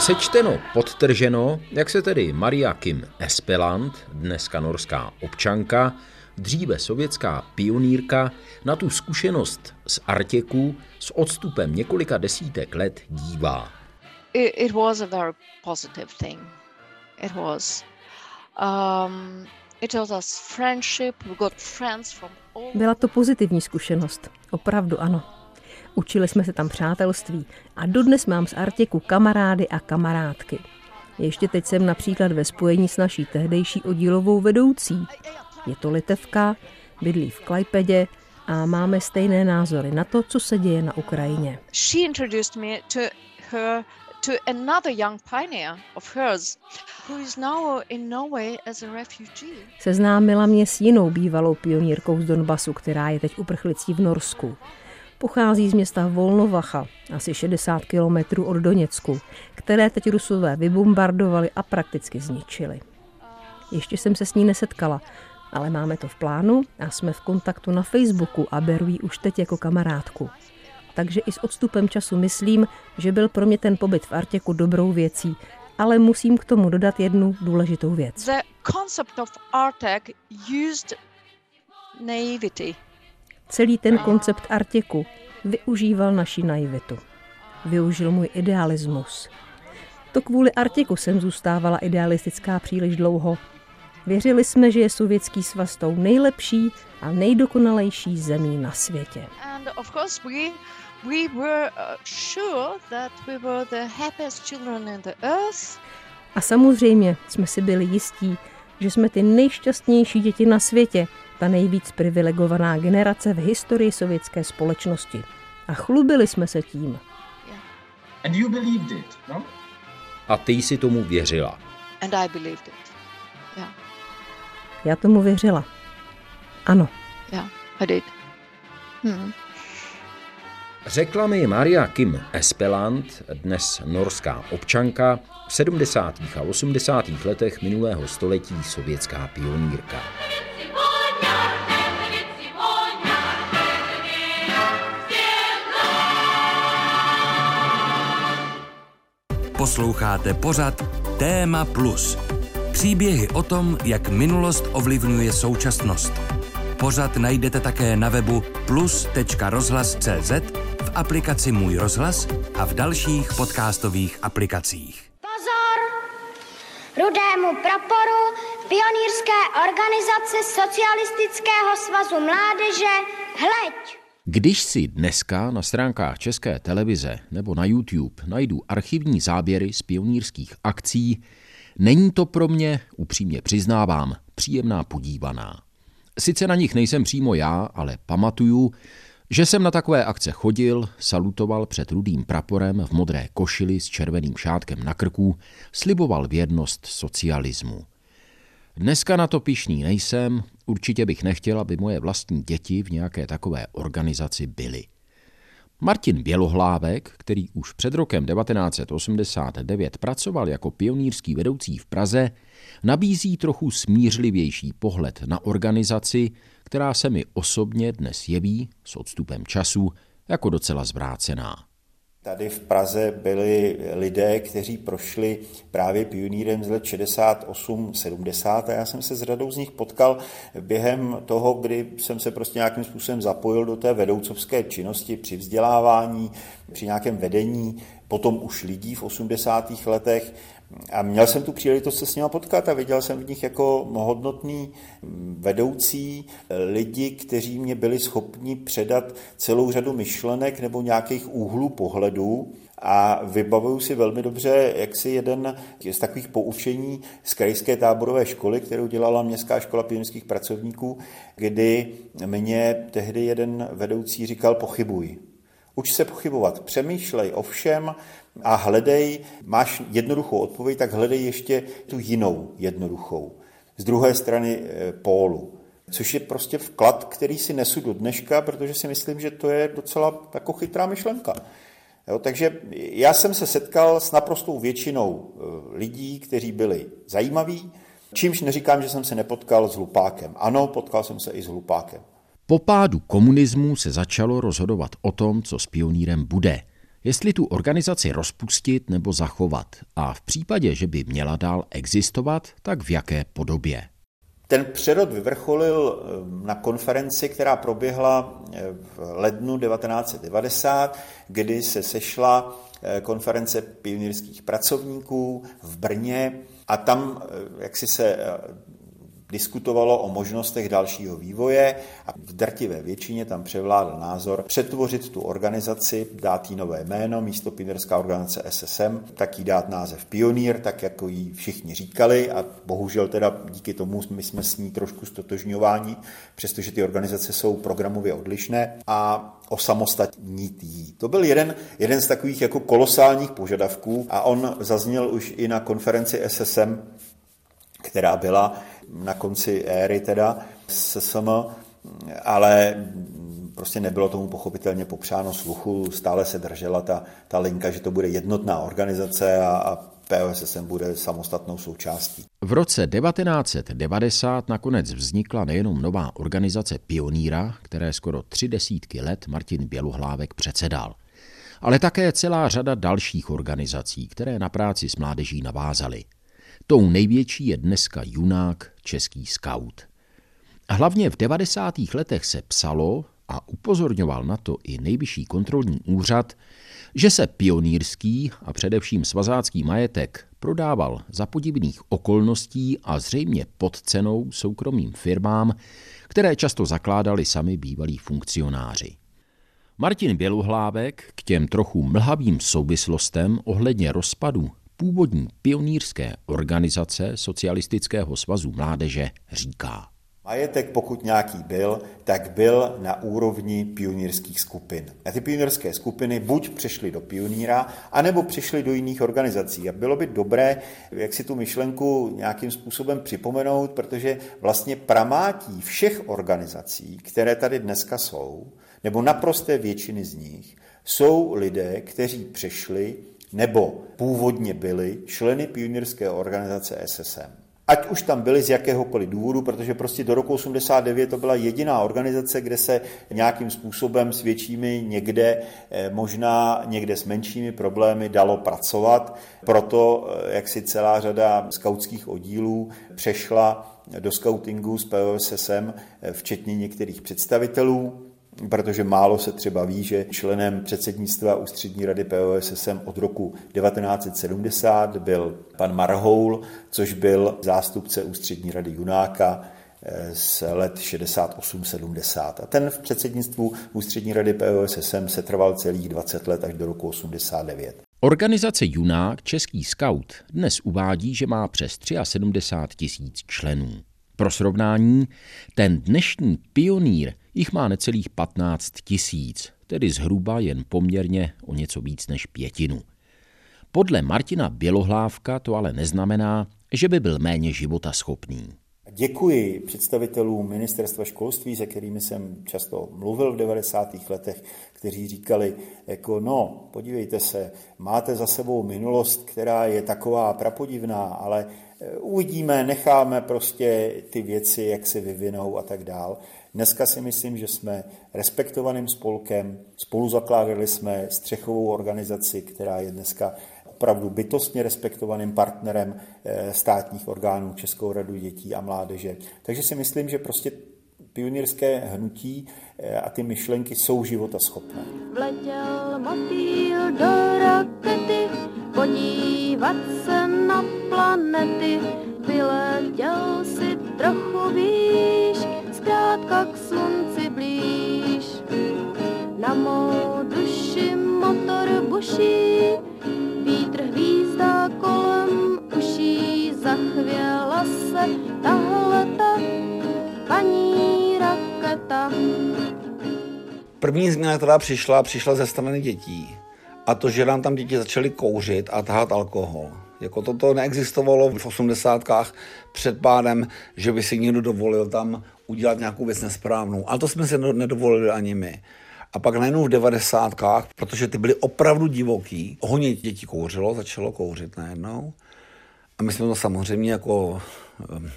B: Sečteno, podtrženo, jak se tedy Maria Kim Espeland, dneska norská občanka, dříve sovětská pionýrka, na tu zkušenost z Artěku s odstupem několika desítek let dívá.
N: It, it was a very positive thing. It was. Um, it was us friendship. We got friends from all...
D: Byla to pozitivní zkušenost. Opravdu ano. Učili jsme se tam přátelství a dodnes mám z Artěku kamarády a kamarádky. Ještě teď jsem například ve spojení s naší tehdejší oddílovou vedoucí. Je to Litevka, bydlí v Klajpedě a máme stejné názory na to, co se děje na Ukrajině. She introduced me to her to another young pioneer of hers who is now in Norway as a refugee. Seznámila mě s jinou bývalou pionýrkou z Donbasu, která je teď uprchlicí v Norsku. Pochází z města Volnovacha, asi 60 kilometrů od Doněcku, které teď Rusové vybombardovali a prakticky zničili. Ještě jsem se s ní nesetkala, ale máme to v plánu a jsme v kontaktu na Facebooku a beru ji už teď jako kamarádku. Takže i s odstupem času myslím, že byl pro mě ten pobyt v Artěku dobrou věcí, ale musím k tomu dodat jednu důležitou věc. The concept of Artek used naivety Celý ten koncept Artěku využíval naši naivitu. Využil můj idealismus. To kvůli Artěku jsem zůstávala idealistická příliš dlouho. Věřili jsme, že je Sovětský svaz tou nejlepší a nejdokonalejší zemí na světě. A samozřejmě jsme si byli jistí, že jsme ty nejšťastnější děti na světě, ta nejvíc privilegovaná generace v historii sovětské společnosti. A chlubili jsme se tím.
O: And you believed it, no?
B: A ty jsi tomu věřila.
N: And I believed it. Yeah.
D: Já tomu věřila. Ano.
N: yeah, I did. Hmm.
B: Řekla mi Maria Kim Espeland, dnes norská občanka, v 70. a 80. letech minulého století sovětská pionýrka.
P: Posloucháte pořad Téma Plus. Příběhy o tom, jak minulost ovlivňuje současnost. Pořad najdete také na webu plus.rozhlas.cz, v aplikaci Můj rozhlas a v dalších podcastových aplikacích.
Q: Pozor! Rudému praporu pionýrské organizace Socialistického svazu mládeže hleď!
B: Když si dneska na stránkách České televize nebo na YouTube najdu archivní záběry z pionýrských akcí, není to pro mě, upřímně přiznávám, příjemná podívaná. Sice na nich nejsem přímo já, ale pamatuju, že jsem na takové akce chodil, salutoval před rudým praporem v modré košili s červeným šátkem na krku, sliboval věrnost socialismu. Dneska na to pišný nejsem, určitě bych nechtěl, aby moje vlastní děti v nějaké takové organizaci byly. Martin Bělohlávek, který už před rokem 1989 pracoval jako pionýrský vedoucí v Praze, nabízí trochu smířlivější pohled na organizaci, která se mi osobně dnes jeví s odstupem času jako docela zvrácená.
F: Tady v Praze byli lidé, kteří prošli právě pionýrem z let 68, 70 a já jsem se s řadou z nich potkal během toho, kdy jsem se prostě nějakým způsobem zapojil do té vedoucovské činnosti při vzdělávání, při nějakém vedení, potom už lidí v 80. letech a měl jsem tu příležitost se s nimi potkat a viděl jsem v nich jako hodnotný vedoucí lidi, kteří mě byli schopni předat celou řadu myšlenek nebo nějakých úhlů pohledů. A vybavuju si velmi dobře, jak si jeden z takových poučení z krajské táborové školy, kterou dělala Městská škola pionýrských pracovníků, kdy mě tehdy jeden vedoucí říkal pochybuj. Uč se pochybovat, přemýšlej o všem, a hledej, máš jednoduchou odpověď, tak hledej ještě tu jinou jednoduchou. Z druhé strany eh, pólu. Což je prostě vklad, který si nesu do dneška, protože si myslím, že to je docela jako chytrá myšlenka. Jo, takže já jsem se setkal s naprostou většinou eh, lidí, kteří byli zajímaví, čímž neříkám, že jsem se nepotkal s hlupákem. Ano, potkal jsem se i s hlupákem.
B: Po pádu komunismu se začalo rozhodovat o tom, co s pionýrem bude – jestli tu organizaci rozpustit nebo zachovat a v případě, že by měla dál existovat, tak v jaké podobě.
F: Ten přerod vyvrcholil eh, na konferenci, která proběhla eh, v lednu 1990, kdy se sešla eh, konference pionýrských pracovníků v Brně a tam jak si se diskutovalo o možnostech dalšího vývoje a v drtivé většině tam převládl názor přetvořit tu organizaci, dát jí nové jméno, místo pionierská organizace SSM, tak jí dát název Pionýr, tak jako jí všichni říkali a bohužel teda díky tomu my jsme s ní trošku stotožňováni, přestože ty organizace jsou programově odlišné a osamostatnit jí. To byl jeden, jeden z takových jako kolosálních požadavků a on zazněl už i na konferenci SSM, která byla na konci éry teda SSM, ale prostě nebylo tomu pochopitelně popřáno sluchu, stále se držela ta, ta linka, že to bude jednotná organizace a, a POSSM bude samostatnou součástí.
B: V roce 1990 nakonec vznikla nejenom nová organizace Pioníra, které skoro tři desítky let Martin Běluhlávek předsedal, ale také celá řada dalších organizací, které na práci s mládeží navázaly. Tou největší je dneska junák český scout. Hlavně v 90. letech se psalo, a upozorňoval na to i nejvyšší kontrolní úřad, že se pionýrský a především svazácký majetek prodával za podivných okolností a zřejmě pod cenou soukromým firmám, které často zakládali sami bývalí funkcionáři. Martin Běluhlávek k těm trochu mlhavým souvislostem ohledně rozpadu původní pionýrské organizace Socialistického svazu mládeže říká.
F: Majetek, pokud nějaký byl, tak byl na úrovni pionýrských skupin. A ty pionýrské skupiny buď přešly do pioníra, anebo přišly do jiných organizací. A bylo by dobré, jak si tu myšlenku nějakým způsobem připomenout, protože vlastně pramátí všech organizací, které tady dneska jsou, nebo naprosté většiny z nich, jsou lidé, kteří přešli nebo původně byli členy pionýrské organizace SSM ať už tam byli z jakéhokoliv důvodu, protože prostě do roku 89 to byla jediná organizace, kde se nějakým způsobem s většími někde, eh, možná někde s menšími problémy dalo pracovat. Proto, eh, jak si celá řada skautských oddílů přešla do skautingu s POSSM, eh, včetně některých představitelů protože málo se třeba ví, že členem předsednictva Ústřední rady POSSM od roku 1970 byl pan Marhoul, což byl zástupce Ústřední rady Junáka eh, z let 68-70. A ten v předsednictvu Ústřední rady POSSM se trval celých 20 let až do roku 89.
B: Organizace Junák Český scout dnes uvádí, že má přes 73 tisíc členů. Pro srovnání, ten dnešní pionýr jich má necelých 15 tisíc, tedy zhruba jen poměrně o něco víc než pětinu. Podle Martina Bělohlávka to ale neznamená, že by byl méně života schopný.
F: Děkuji představitelům ministerstva školství, se kterými jsem často mluvil v 90. letech, kteří říkali, jako no, podívejte se, máte za sebou minulost, která je taková prapodivná, ale eh, uvidíme, necháme prostě ty věci, jak se vyvinou a tak dál. Dneska si myslím, že jsme respektovaným spolkem, spolu zakládali jsme střechovou organizaci, která je dneska opravdu bytostně respektovaným partnerem eh, státních orgánů Českou radu dětí a mládeže. Takže si myslím, že prostě pionýrské hnutí eh, a ty myšlenky jsou života schopné. Vletěl motýl do rakety, podívat se na planety, vyletěl si trochu výš, zkrátka k slunci blíž. Na mou duši motor buší, vítr hvízdá kolem uší, zachvěla se tahle ta paní raketa.
C: První změna, která přišla, přišla ze strany dětí. A to, že nám tam děti začaly kouřit a tahat alkohol. Jako toto neexistovalo v osmdesátkách před pádem, že by si někdo dovolil tam udělat nějakou věc nesprávnou. Ale to jsme si nedovolili ani my. A pak najednou v devadesátkách, protože ty byly opravdu divoký, hodně dětí kouřilo, začalo kouřit najednou. A my jsme to samozřejmě jako ehm,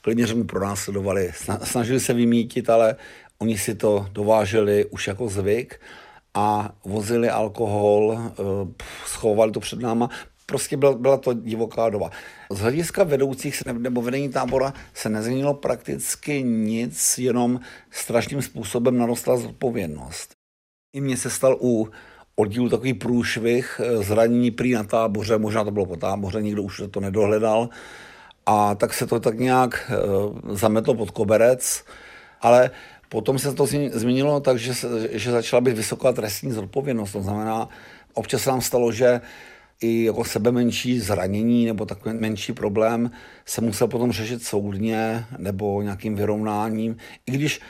C: klidně řeknu pronásledovali. Snažili se vymítit, ale oni si to dováželi už jako zvyk a vozili alkohol, ehm, schovali to před náma. Prostě byla, byla to divoká doba. Z hlediska vedoucích nebo vedení tábora se nezměnilo prakticky nic, jenom strašným způsobem narostla zodpovědnost. I mně se stal u oddílu takový průšvih, eh, zranění prý na táboře, možná to bylo po táboře, nikdo už to nedohledal. A tak se to tak nějak e, zametlo pod koberec, ale potom se to změnilo tak, že, že začala být vysoká trestní zodpovědnost. To znamená, občas se nám stalo, že i jako sebe menší zranění nebo takový menší problém se musel potom řešit soudně nebo nějakým vyrovnáním, i když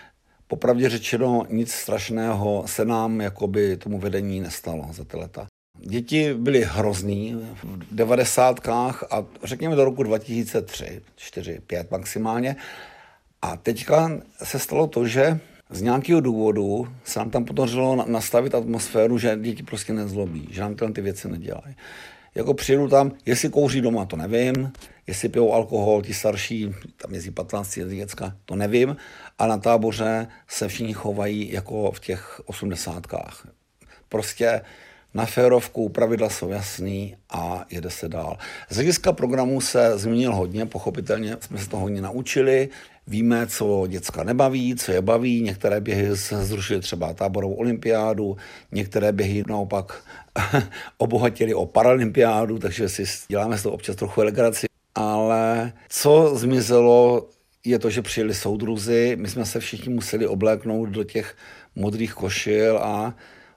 C: popravdě řečeno nic strašného se nám jakoby tomu vedení nestalo za ty leta. Děti byly hrozný v devadesátkách a řekněme do roku 2003, 4, 5 maximálně. A teďka se stalo to, že z nějakého důvodu se nám tam podařilo nastavit atmosféru, že děti prostě nezlobí, že nám tyhle ty věci nedělají. Jako přijedu tam, jestli kouří doma, to nevím, jestli pijou alkohol, ti starší, tam jezdí 15 děcka, to nevím, a na táboře se všichni chovají jako v těch osmdesátkách. Prostě na férovku pravidla jsou jasný a jede se dál. Z hlediska programu se změnil hodně, pochopitelně jsme se to hodně naučili, Víme, co děcka nebaví, co je baví. Některé běhy zrušily třeba táborovou olympiádu, některé běhy naopak obohatili o paralympiádu, takže si děláme z toho občas trochu elegraci. Ale co zmizelo, je to, že přijeli soudruzi, my jsme se všichni museli obléknout do těch modrých košil a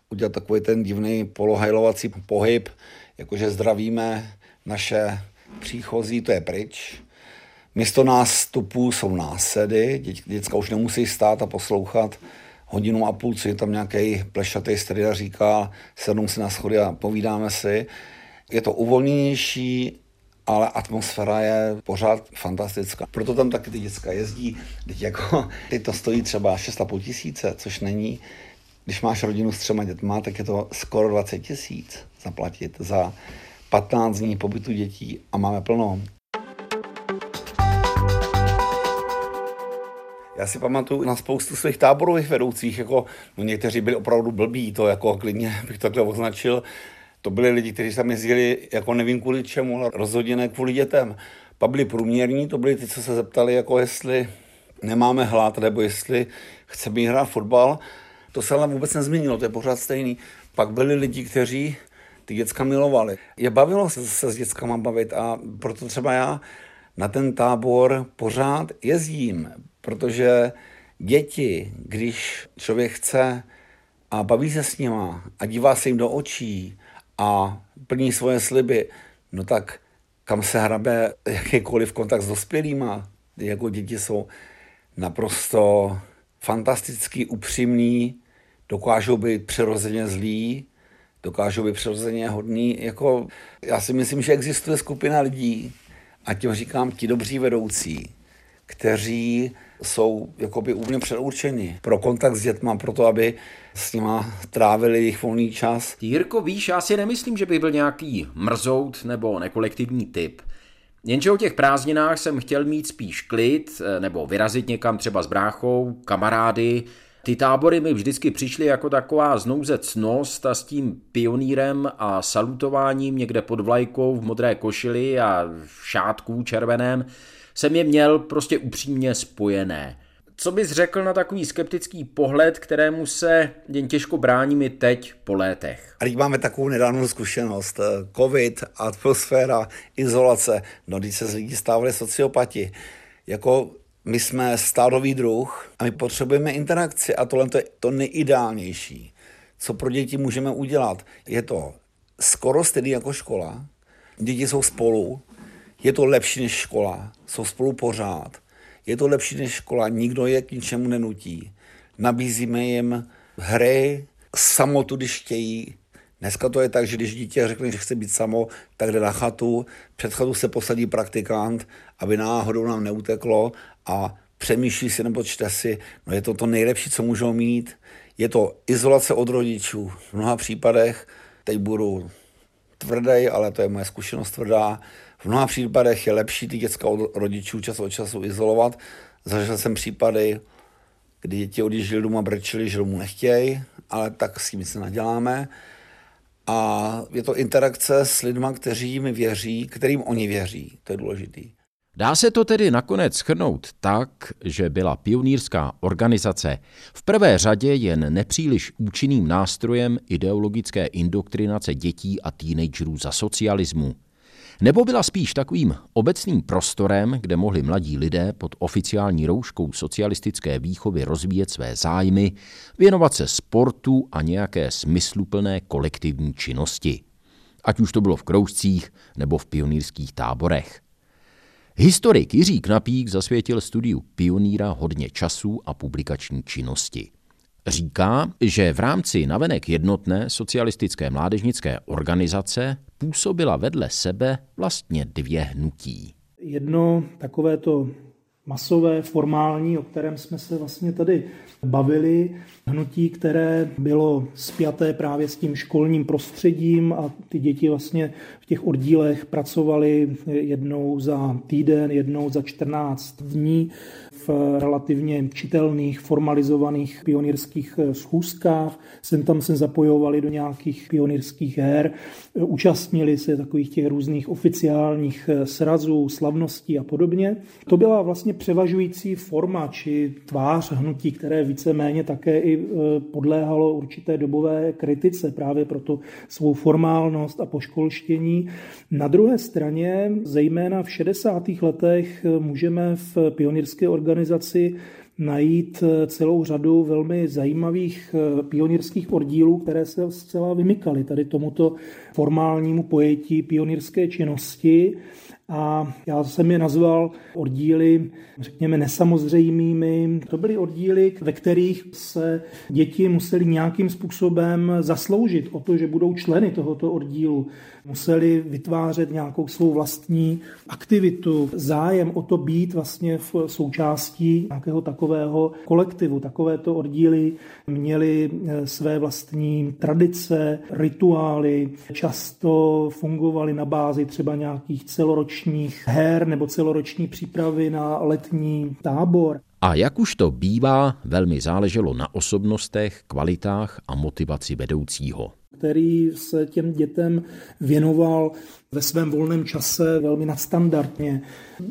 C: udělat takový ten divný polohajlovací pohyb, jakože zdravíme naše příchozí, to je pryč. Místo nástupů jsou násedy, Dě, děcka už nemusí stát a poslouchat hodinu a půl, co je tam nějaký plešatý strida říká, sednou si na schody a povídáme si. Je to uvolněnější, ale atmosféra je pořád fantastická. Proto tam taky ty děcka jezdí. Teď, jako, teď to stojí třeba 6,5 tisíce, což není. Když máš rodinu s třema dětma, tak je to skoro 20 tisíc zaplatit za 15 dní pobytu dětí a máme plno. Já si pamatuju na spoustu svých táborových vedoucích, jako no někteří byli opravdu blbí, to jako klidně bych takhle označil. To byli lidi, kteří tam jezdili jako nevím kvůli čemu, ale rozhodně ne kvůli dětem. Pak byli průměrní, to byli ty, co se zeptali, jako jestli nemáme hlad, nebo jestli chceme hrát fotbal. To se ale vůbec nezměnilo, to je pořád stejný. Pak byli lidi, kteří ty děcka milovali. Je bavilo se, se s dětskama bavit a proto třeba já na ten tábor pořád jezdím, protože děti, když člověk chce a baví se s nima a dívá se jim do očí a plní svoje sliby, no tak kam se hrabe jakýkoliv kontakt s dospělýma, jako děti jsou naprosto fantasticky upřímní, dokážou být přirozeně zlí, dokážou být přirozeně hodný. Jako, já si myslím, že existuje skupina lidí, a tím říkám ti dobří vedoucí, kteří jsou jakoby úplně předurčeni pro kontakt s dětma, pro to, aby s nima trávili jejich volný čas.
B: Jirko, víš, já si nemyslím, že by byl nějaký mrzout nebo nekolektivní typ. Jenže o těch prázdninách jsem chtěl mít spíš klid, eh, nebo vyrazit někam třeba s bráchou, kamarády. Ty tábory mi vždycky přišly jako taková znouzecnost a s tím pionýrem a salutováním někde pod vlajkou v modré košili a v šátku červeném jsem je měl prostě upřímně spojené. Co bys řekl na takový skeptický pohled, kterému se jen těžko brání i teď po létech?
C: A teď máme takovou nedávnou zkušenost. Covid, atmosféra, izolace, no když se z lidí stávali sociopati. Jako my jsme stárový druh a my potřebujeme interakci a tohle to je to nejideálnější, co pro děti můžeme udělat. Je to skoro stejný jako škola, děti jsou spolu, je to lepší než škola, jsou spolu pořád. Je to lepší než škola, nikdo je k ničemu nenutí. Nabízíme jim hry, samotu, když chtějí. Dneska to je tak, že když dítě řekne, že chce být samo, tak jde na chatu, před chatu se posadí praktikant, aby náhodou nám neuteklo a přemýšlí si nebo čte si, no je to to nejlepší, co můžou mít. Je to izolace od rodičů. V mnoha případech, teď budu tvrdý, ale to je moje zkušenost tvrdá, v mnoha případech je lepší ty děcka od rodičů čas od času izolovat. Zažil jsem případy, kdy děti odjížděli doma, brečeli, že domů nechtějí, ale tak s tím se naděláme. A je to interakce s lidmi, kteří jim věří, kterým oni věří. To je důležitý.
B: Dá se to tedy nakonec schrnout tak, že byla pionýrská organizace v prvé řadě jen nepříliš účinným nástrojem ideologické indoktrinace dětí a teenagerů za socialismu – nebo byla spíš takovým obecným prostorem, kde mohli mladí lidé pod oficiální rouškou socialistické výchovy rozvíjet své zájmy, věnovat se sportu a nějaké smysluplné kolektivní činnosti. Ať už to bylo v kroužcích nebo v pionýrských táborech. Historik Jiří Knapík zasvětil studiu pioníra hodně času a publikační činnosti. Říká, že v rámci navenek jednotné socialistické mládežnické organizace působila vedle sebe vlastně dvě hnutí.
E: Jedno takové to masové, formální, o kterém jsme se vlastně tady bavili. Hnutí, které bylo spjaté právě s tím školním prostředím a ty děti vlastně v těch oddílech pracovaly jednou za týden, jednou za 14 dní v relativně čitelných, formalizovaných pionýrských eh, schůzkách. Sem tam se zapojovali do nějakých pionýrských her, eh, účastnili se takových těch různých oficiálních eh, srazů, slavností a podobně. To byla vlastně převažující forma či tvář hnutí, které víceméně také i podléhalo určité dobové kritice právě pro tu svou formálnost a poškolštění. Na druhé straně, zejména v 60. letech, můžeme v pionýrské organizaci organizaci najít eh, celou řadu velmi zajímavých eh, pionýrských oddílů, které se zcela vymykaly tady tomuto formálnímu pojetí pionýrské činnosti a já jsem je nazval oddíly, řekněme, nesamozřejmými. To byly oddíly, ve kterých se děti museli nějakým způsobem zasloužit o to, že budou členy tohoto oddílu museli vytvářet nějakou svou vlastní aktivitu, zájem o to být vlastně v součástí nějakého takového kolektivu. Takovéto oddíly měly eh, své vlastní tradice, rituály, často fungovaly na bázi třeba nějakých celoročních her nebo celoroční přípravy na letní tábor.
B: A jak už to bývá, velmi záleželo na osobnostech, kvalitách a motivaci vedoucího
E: který se těm dětem věnoval ve svém volném čase velmi nadstandardně.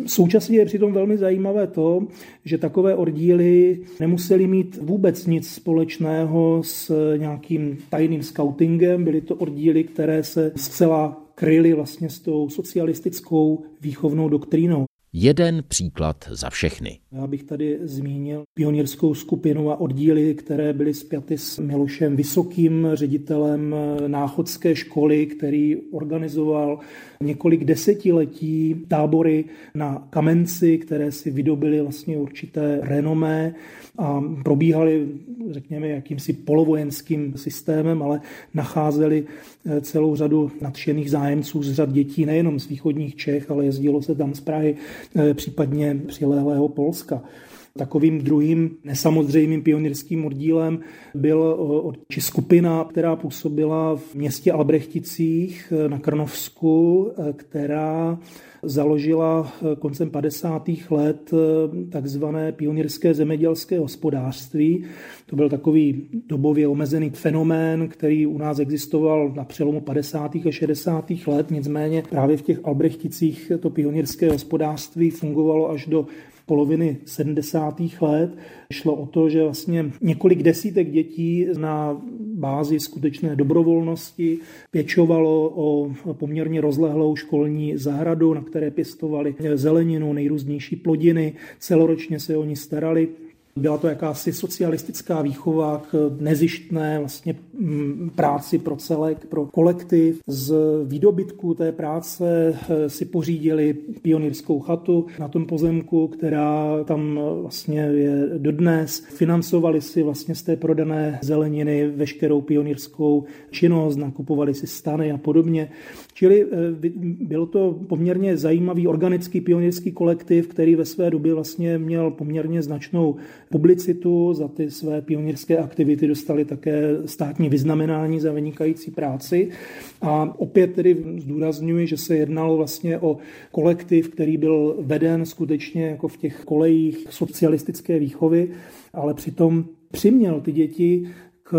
E: Současně je přitom velmi zajímavé to, že takové oddíly nemuseli mít vůbec nic společného s nějakým tajným scoutingem. Byly to oddíly, které se zcela kryly vlastně s tou socialistickou výchovnou doktrínou.
B: Jeden příklad za všechny.
E: Já bych tady zmínil pionýrskou skupinu a oddíly, které byly spjaty s Milošem Vysokým, ředitelem náchodské školy, který organizoval několik desetiletí tábory na Kamenci, které si vydobily vlastně určité renomé a probíhaly, řekněme, jakýmsi polovojenským systémem, ale nacházeli eh, celou řadu nadšených zájemců z řad dětí, nejenom z východních Čech, ale jezdilo se tam z Prahy, eh, případně přilehlého Polska. Takovým druhým nesamozřejmým pionýrským oddílem byl eh, či skupina, která působila v městě Albrechticích na Krnovsku, která založila eh, koncem 50. let eh, takzvané pionýrské zemědělské hospodářství. To byl takový dobově omezený fenomén, který u nás existoval na přelomu 50. a 60. let, nicméně právě v těch Albrechticích to pionýrské hospodářství fungovalo až do poloviny 70. let. Šlo o to, že vlastně několik desítek dětí na bázi skutečné dobrovolnosti pěčovalo o poměrně rozlehlou školní zahradu, na které pěstovali zeleninu, nejrůznější plodiny, celoročně se o ní starali. Byla to jakási socialistická výchova k nezištné vlastně mm, práci pro celek, pro kolektiv. Z výdobytku té práce eh, si pořídili pionýrskou chatu na tom pozemku, která tam vlastně je dodnes. Financovali si vlastně z té prodané zeleniny veškerou pionýrskou činnost, nakupovali si stany a podobně. Čili eh, byl to poměrně zajímavý organický pionýrský kolektiv, který ve své době vlastně měl poměrně značnou publicitu za ty své pionýrské aktivity, dostali také státní vyznamenání za vynikající práci. A opět tedy zdůrazňuji, že se jednalo vlastně o kolektiv, který byl veden skutečně jako v těch kolejích socialistické výchovy, ale přitom přiměl ty děti k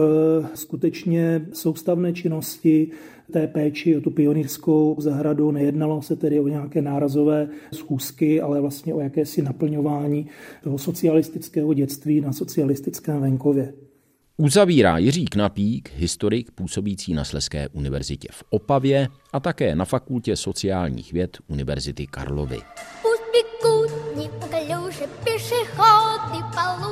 E: skutečně soustavné činnosti, té péči o tu pionýrskou zahradu. Nejednalo se tedy o nějaké nárazové schůzky, ale vlastně o jakési naplňování toho socialistického dětství na socialistickém venkově.
B: Uzavírá Jiří Knapík, historik působící na Sleské univerzitě v Opavě a také na Fakultě sociálních věd Univerzity Karlovy. пешеходы по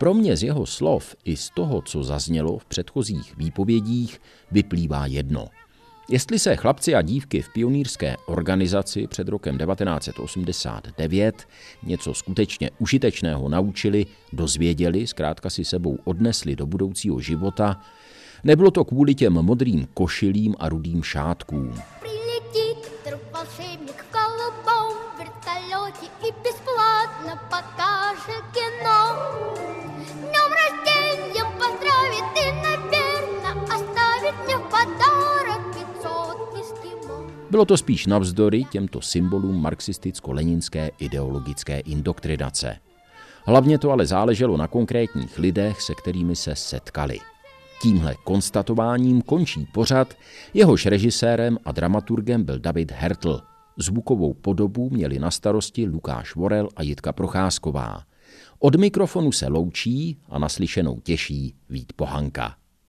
B: Pro mě z jeho slov i z toho, co zaznělo v předchozích výpovědích, vyplývá jedno. Jestli se chlapci a dívky v pionýrské organizaci před rokem 1989 něco skutečně užitečného naučili, dozvěděli, zkrátka si sebou odnesli do budoucího života, nebylo to kvůli těm modrým košilím a rudým šátkům. Bylo to spíš navzdory těmto symbolům marxisticko-leninské ideologické indoktrinace. Hlavně to ale záleželo na konkrétních lidech, se kterými se setkali. Tímhle konstatováním končí pořad, jehož režisérem a dramaturgem byl David Hertl. Zvukovou podobu měli na starosti Lukáš Vorel a Jitka Procházková. Od mikrofonu se loučí a naslyšenou těší Vít Pohanka.